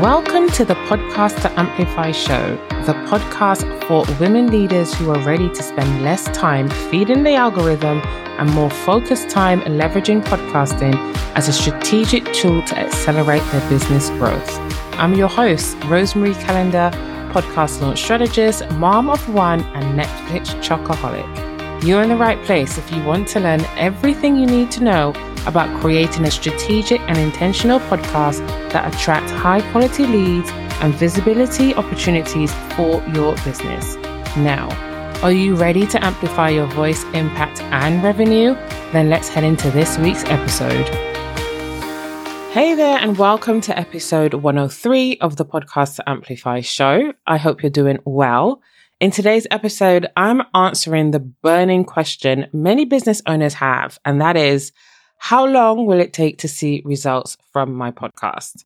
Welcome to the Podcast to Amplify show, the podcast for women leaders who are ready to spend less time feeding the algorithm and more focused time leveraging podcasting as a strategic tool to accelerate their business growth. I'm your host, Rosemary Calendar, podcast launch strategist, mom of one, and Netflix chocoholic. You're in the right place if you want to learn everything you need to know about creating a strategic and intentional podcast that attracts high quality leads and visibility opportunities for your business. Now, are you ready to amplify your voice, impact, and revenue? Then let's head into this week's episode. Hey there, and welcome to episode 103 of the Podcast to Amplify show. I hope you're doing well. In today's episode, I'm answering the burning question many business owners have, and that is how long will it take to see results from my podcast?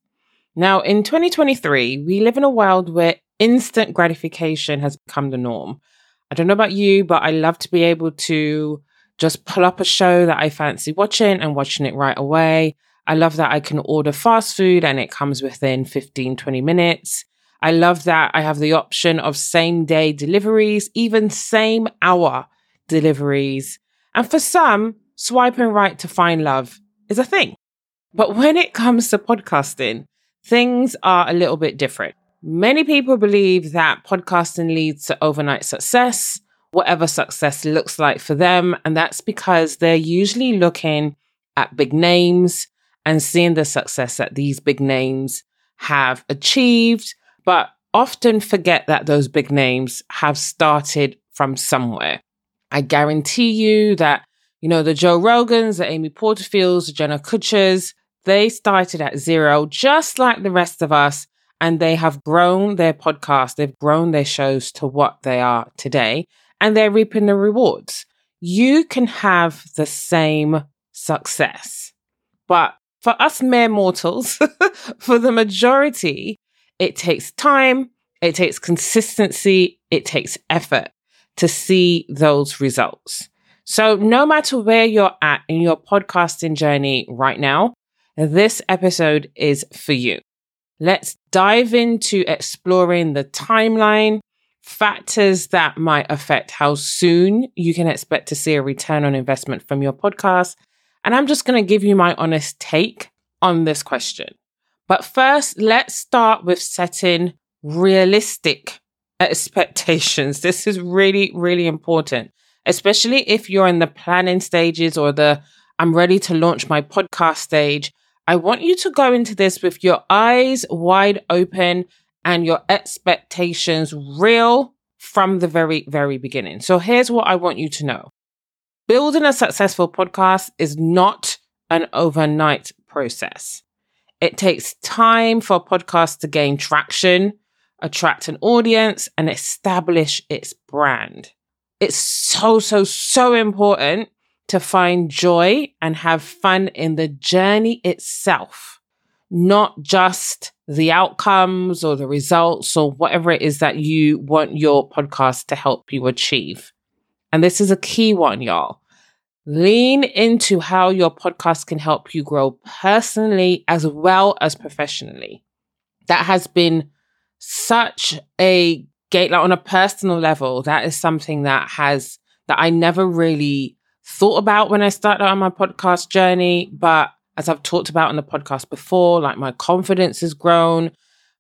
Now, in 2023, we live in a world where instant gratification has become the norm. I don't know about you, but I love to be able to just pull up a show that I fancy watching and watching it right away. I love that I can order fast food and it comes within 15, 20 minutes. I love that I have the option of same day deliveries, even same hour deliveries. And for some, swiping right to find love is a thing. But when it comes to podcasting, things are a little bit different. Many people believe that podcasting leads to overnight success, whatever success looks like for them. And that's because they're usually looking at big names and seeing the success that these big names have achieved, but often forget that those big names have started from somewhere. I guarantee you that you know, the Joe Rogans, the Amy Porterfields, the Jenna Kutchers, they started at zero, just like the rest of us. And they have grown their podcast, they've grown their shows to what they are today, and they're reaping the rewards. You can have the same success. But for us mere mortals, for the majority, it takes time, it takes consistency, it takes effort to see those results. So, no matter where you're at in your podcasting journey right now, this episode is for you. Let's dive into exploring the timeline, factors that might affect how soon you can expect to see a return on investment from your podcast. And I'm just going to give you my honest take on this question. But first, let's start with setting realistic expectations. This is really, really important especially if you're in the planning stages or the I'm ready to launch my podcast stage. I want you to go into this with your eyes wide open and your expectations real from the very, very beginning. So here's what I want you to know. Building a successful podcast is not an overnight process. It takes time for a podcast to gain traction, attract an audience, and establish its brand it's so, so, so important to find joy and have fun in the journey itself, not just the outcomes or the results or whatever it is that you want your podcast to help you achieve. And this is a key one, y'all. Lean into how your podcast can help you grow personally as well as professionally. That has been such a gate like on a personal level that is something that has that i never really thought about when i started on my podcast journey but as i've talked about on the podcast before like my confidence has grown.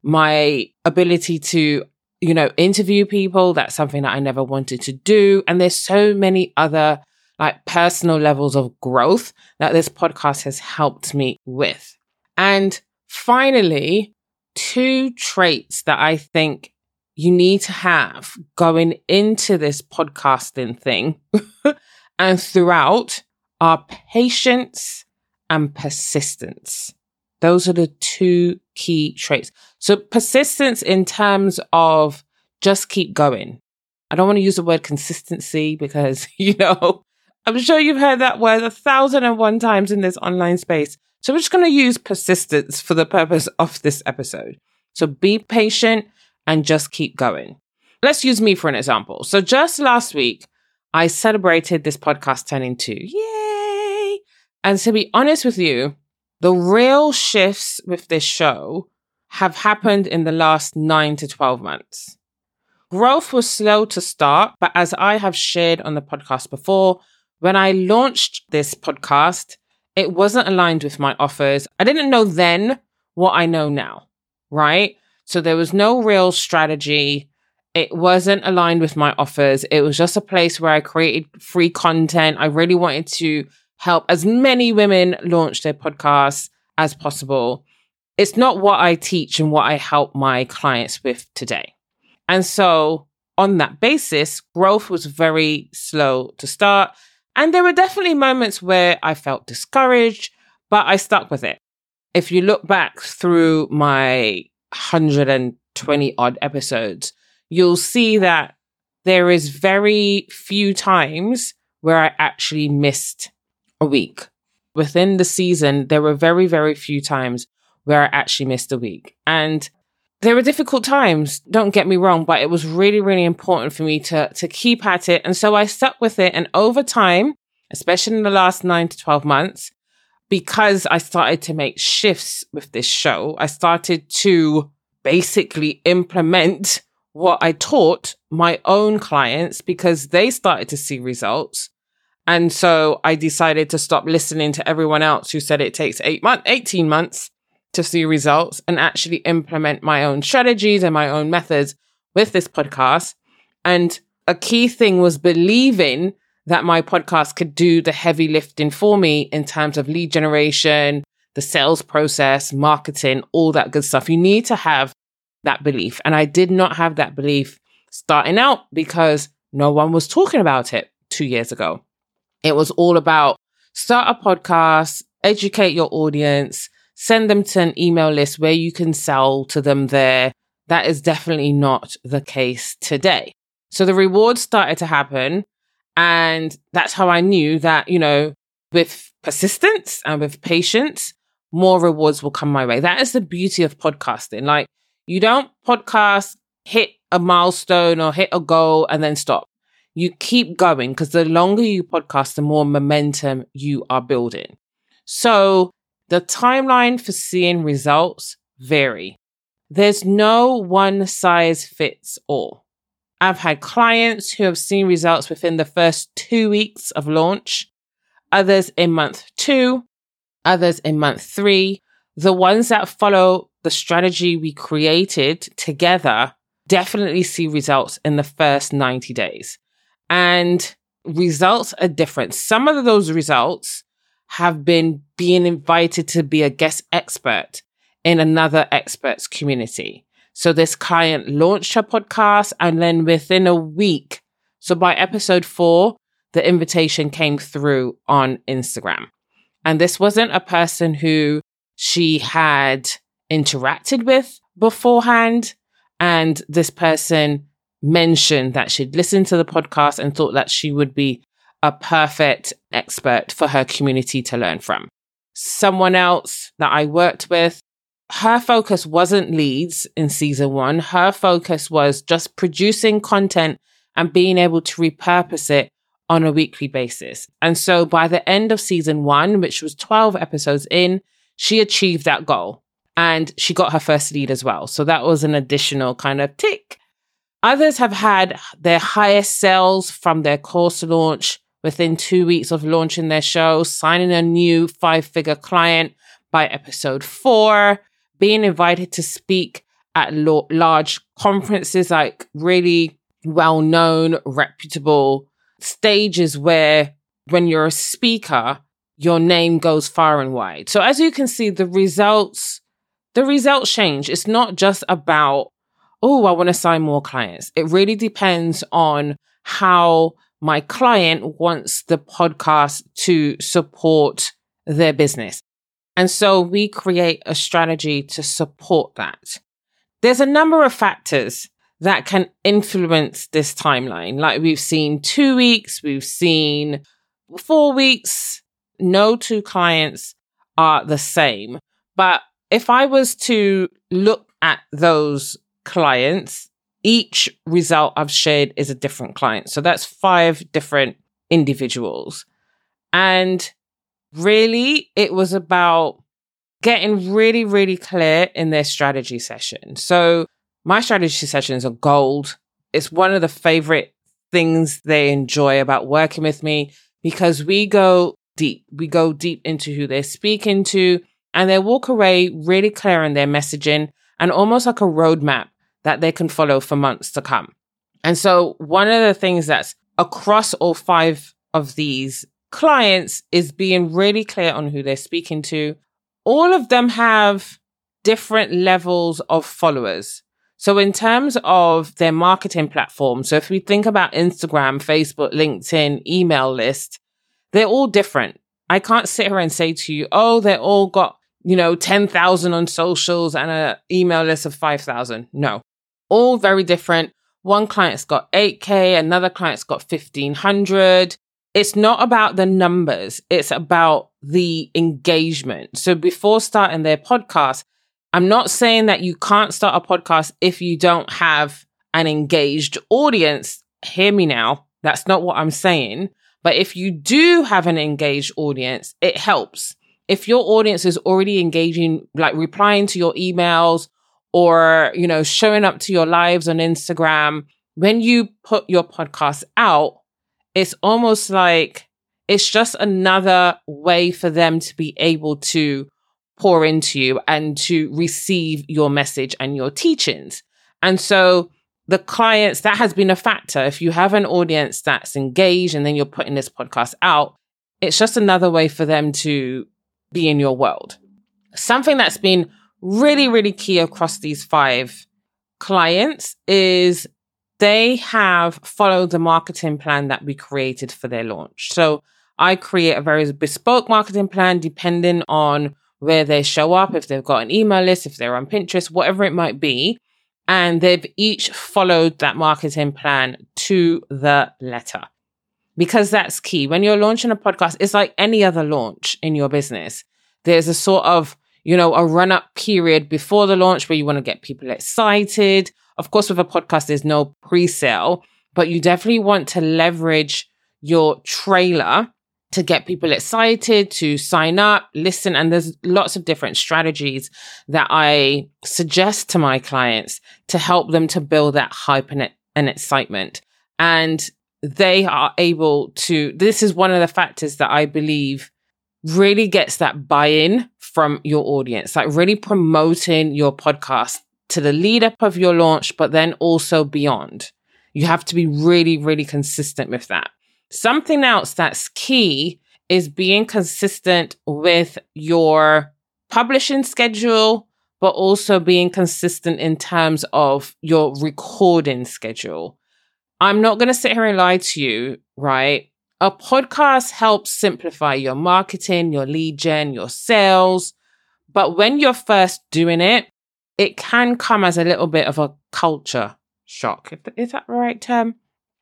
My ability to you know interview people that's something that i never wanted to do. And there's so many other like personal levels of growth that this podcast has helped me with. And finally two traits that i think you need to have going into this podcasting thing and throughout are patience and persistence. Those are the two key traits. So persistence in terms of just keep going. I don't want to use the word consistency because, you know, I'm sure you've heard that word a thousand and one times in this online space. So we're just going to use persistence for the purpose of this episode. So be patient and just keep going. Let's use me for an example. So just last week, I celebrated this podcast turning two. Yay! And to be honest with you, the real shifts with this show have happened in the last nine to 12 months. Growth was slow to start, but as I have shared on the podcast before, when I launched this podcast, it wasn't aligned with my offers. I didn't know then what I know now, right? So there was no real strategy. It wasn't aligned with my offers. It was just a place where I created free content. I really wanted to help as many women launch their podcasts as possible. It's not what I teach and what I help my clients with today. And so, on that basis, growth was very slow to start. And there were definitely moments where I felt discouraged, but I stuck with it. If you look back through my 120 odd episodes, you'll see that there is very few times where I actually missed a week. Within the season, there were very, very few times where I actually missed a week. And there were difficult times, don't get me wrong, but it was really, really important for me to, to keep at it. And so I stuck with it. And over time, especially in the last nine to 12 months, because I started to make shifts with this show, I started to basically implement what I taught my own clients because they started to see results. And so I decided to stop listening to everyone else who said it takes eight months, 18 months to see results and actually implement my own strategies and my own methods with this podcast. And a key thing was believing that my podcast could do the heavy lifting for me in terms of lead generation, the sales process, marketing, all that good stuff. You need to have that belief. And I did not have that belief starting out because no one was talking about it two years ago. It was all about start a podcast, educate your audience, send them to an email list where you can sell to them there. That is definitely not the case today. So the rewards started to happen. And that's how I knew that, you know, with persistence and with patience, more rewards will come my way. That is the beauty of podcasting. Like, you don't podcast, hit a milestone or hit a goal and then stop. You keep going because the longer you podcast, the more momentum you are building. So the timeline for seeing results vary. There's no one size fits all. I've had clients who have seen results within the first two weeks of launch, others in month two, others in month three. The ones that follow the strategy we created together definitely see results in the first 90 days. And results are different. Some of those results have been being invited to be a guest expert in another experts community. So this client launched her podcast and then within a week, so by episode four, the invitation came through on Instagram. And this wasn't a person who she had interacted with beforehand. And this person mentioned that she'd listened to the podcast and thought that she would be a perfect expert for her community to learn from. Someone else that I worked with, her focus wasn't leads in season one. Her focus was just producing content and being able to repurpose it on a weekly basis. And so by the end of season one, which was 12 episodes in, she achieved that goal and she got her first lead as well. So that was an additional kind of tick. Others have had their highest sales from their course launch within two weeks of launching their show, signing a new five figure client by episode four, being invited to speak at lo- large conferences, like really well known, reputable stages where when you're a speaker, your name goes far and wide. So as you can see, the results, the results change. It's not just about, oh, I want to sign more clients. It really depends on how my client wants the podcast to support their business. And so we create a strategy to support that. There's a number of factors that can influence this timeline. Like we've seen two weeks, we've seen four weeks. No two clients are the same. But if I was to look at those clients, each result I've shared is a different client. So that's five different individuals. And really, it was about getting really, really clear in their strategy session. So my strategy sessions are gold. It's one of the favorite things they enjoy about working with me because we go deep. We go deep into who they're speaking to and they walk away really clear in their messaging and almost like a roadmap that they can follow for months to come. And so one of the things that's across all five of these clients is being really clear on who they're speaking to. All of them have different levels of followers. So in terms of their marketing platform, so if we think about Instagram, Facebook, LinkedIn, email list, they're all different. I can't sit here and say to you, oh, they're all got, you know, 10,000 on socials and an email list of 5,000. No, all very different. One client's got 8K, another client's got 1500. It's not about the numbers. It's about the engagement. So before starting their podcast, I'm not saying that you can't start a podcast if you don't have an engaged audience. Hear me now. That's not what I'm saying. But if you do have an engaged audience, it helps. If your audience is already engaging, like replying to your emails or, you know, showing up to your lives on Instagram, when you put your podcast out, it's almost like it's just another way for them to be able to pour into you and to receive your message and your teachings. And so the clients, that has been a factor. If you have an audience that's engaged and then you're putting this podcast out, it's just another way for them to be in your world. Something that's been really, really key across these five clients is they have followed the marketing plan that we created for their launch. So I create a very bespoke marketing plan depending on where they show up, if they've got an email list, if they're on Pinterest, whatever it might be. And they've each followed that marketing plan to the letter because that's key. When you're launching a podcast, it's like any other launch in your business. There's a sort of, you know, a run up period before the launch where you want to get people excited. Of course, with a podcast, there's no pre sale, but you definitely want to leverage your trailer to get people excited to sign up, listen. And there's lots of different strategies that I suggest to my clients to help them to build that hype and, and excitement. And they are able to, this is one of the factors that I believe really gets that buy in from your audience, like really promoting your podcast to the lead up of your launch, but then also beyond. You have to be really, really consistent with that. Something else that's key is being consistent with your publishing schedule, but also being consistent in terms of your recording schedule. I'm not going to sit here and lie to you, right? A podcast helps simplify your marketing, your lead gen, your sales. But when you're first doing it, it can come as a little bit of a culture shock. Is that the right term?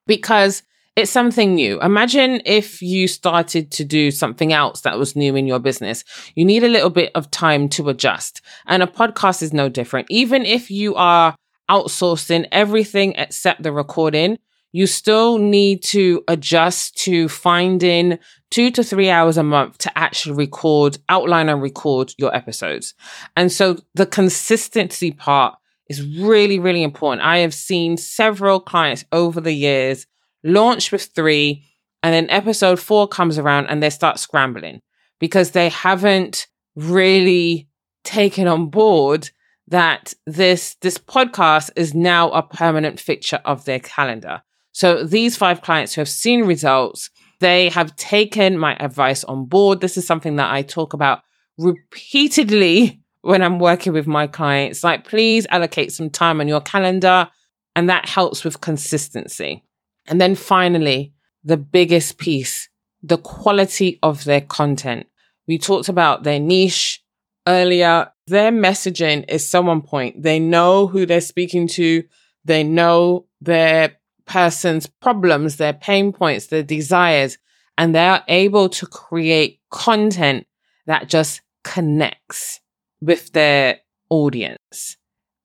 Because it's something new. Imagine if you started to do something else that was new in your business. You need a little bit of time to adjust. And a podcast is no different. Even if you are outsourcing everything except the recording, you still need to adjust to finding two to three hours a month to actually record, outline and record your episodes. And so the consistency part is really, really important. I have seen several clients over the years launch with three, and then episode four comes around and they start scrambling because they haven't really taken on board that this this podcast is now a permanent fixture of their calendar. So these five clients who have seen results, they have taken my advice on board. This is something that I talk about repeatedly when I'm working with my clients. Like, please allocate some time on your calendar, and that helps with consistency. And then finally, the biggest piece, the quality of their content. We talked about their niche earlier. Their messaging is so on point. They know who they're speaking to. They know their person's problems, their pain points, their desires, and they are able to create content that just connects with their audience.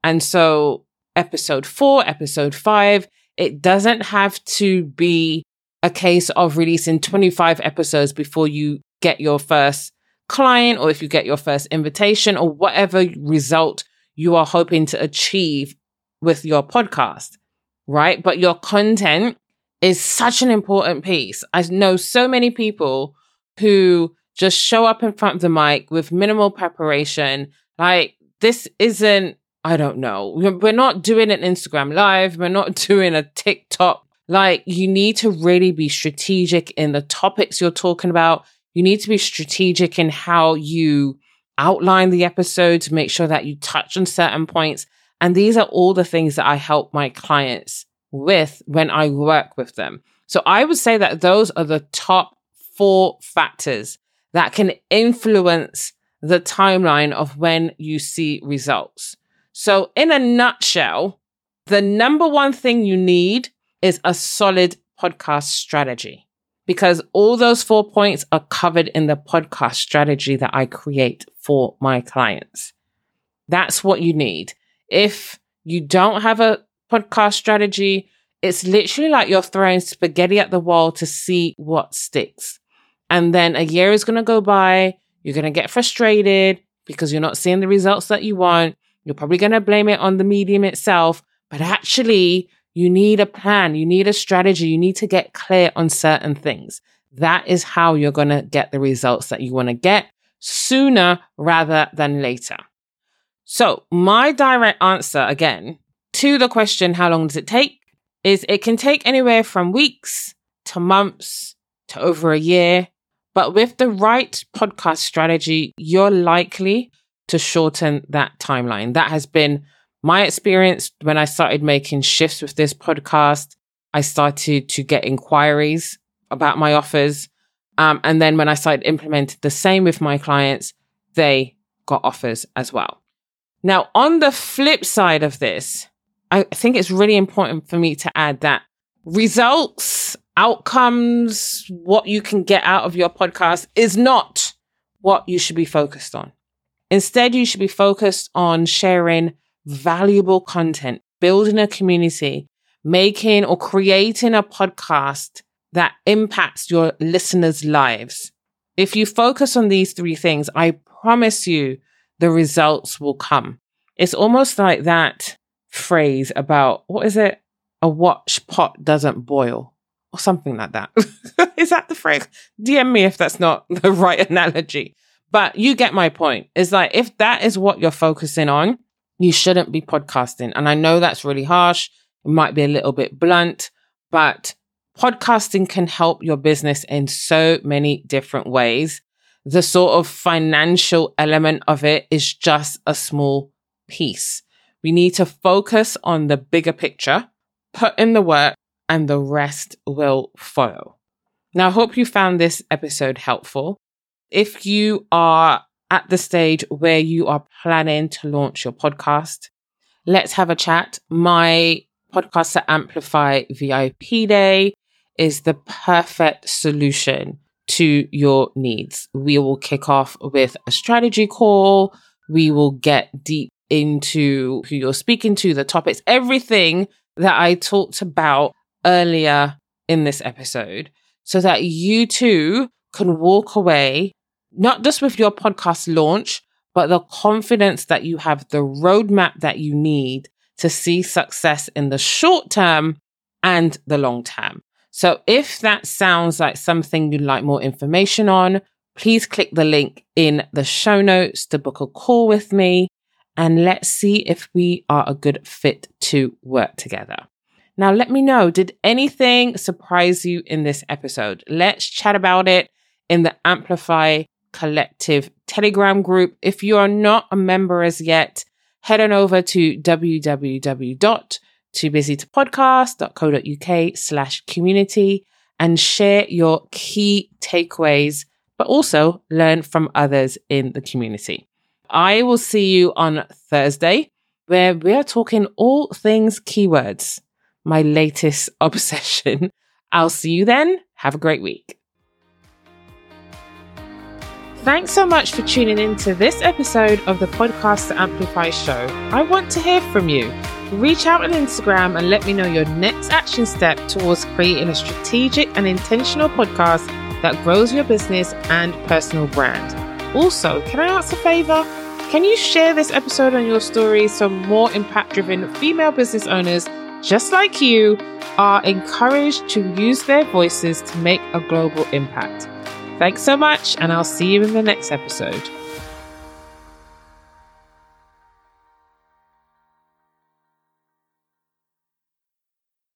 And so episode four, episode five, it doesn't have to be a case of releasing 25 episodes before you get your first client or if you get your first invitation or whatever result you are hoping to achieve with your podcast, right? But your content is such an important piece. I know so many people who just show up in front of the mic with minimal preparation. Like, this isn't, I don't know, we're not doing an Instagram live, we're not doing a TikTok. Like, you need to really be strategic in the topics you're talking about. You need to be strategic in how you outline the episode to make sure that you touch on certain points. And these are all the things that I help my clients with when I work with them. So I would say that those are the top four factors that can influence the timeline of when you see results. So, in a nutshell, the number one thing you need is a solid podcast strategy because all those four points are covered in the podcast strategy that I create for my clients. That's what you need. If you don't have a podcast strategy, it's literally like you're throwing spaghetti at the wall to see what sticks. And then a year is going to go by. You're going to get frustrated because you're not seeing the results that you want. You're probably going to blame it on the medium itself. But actually, you need a plan. You need a strategy. You need to get clear on certain things. That is how you're going to get the results that you want to get sooner rather than later. So, my direct answer again to the question, how long does it take? Is it can take anywhere from weeks to months to over a year. But with the right podcast strategy, you're likely to shorten that timeline. That has been my experience when I started making shifts with this podcast. I started to get inquiries about my offers. Um, and then when I started implementing the same with my clients, they got offers as well. Now, on the flip side of this, I think it's really important for me to add that results, outcomes, what you can get out of your podcast is not what you should be focused on. Instead, you should be focused on sharing valuable content, building a community, making or creating a podcast that impacts your listeners' lives. If you focus on these three things, I promise you the results will come. It's almost like that phrase about what is it? A watch pot doesn't boil or something like that. is that the phrase? DM me if that's not the right analogy. But you get my point. It's like if that is what you're focusing on, you shouldn't be podcasting. And I know that's really harsh. It might be a little bit blunt, but podcasting can help your business in so many different ways. The sort of financial element of it is just a small piece. We need to focus on the bigger picture, put in the work, and the rest will follow. Now, I hope you found this episode helpful. If you are at the stage where you are planning to launch your podcast, let's have a chat. My podcast to amplify VIP day is the perfect solution to your needs. We will kick off with a strategy call. We will get deep into who you're speaking to, the topics, everything that I talked about earlier in this episode, so that you too can walk away, not just with your podcast launch, but the confidence that you have the roadmap that you need to see success in the short term and the long term. So if that sounds like something you'd like more information on, please click the link in the show notes to book a call with me and let's see if we are a good fit to work together. Now, let me know did anything surprise you in this episode? Let's chat about it in the Amplify Collective Telegram group. If you are not a member as yet, head on over to www.toobusytopodcast.co.uk slash community and share your key takeaways, but also learn from others in the community. I will see you on Thursday, where we are talking all things keywords, my latest obsession. I'll see you then. Have a great week. Thanks so much for tuning in to this episode of the Podcast to Amplify show. I want to hear from you. Reach out on Instagram and let me know your next action step towards creating a strategic and intentional podcast that grows your business and personal brand. Also, can I ask a favor? Can you share this episode on your stories so more impact driven female business owners just like you are encouraged to use their voices to make a global impact? Thanks so much, and I'll see you in the next episode.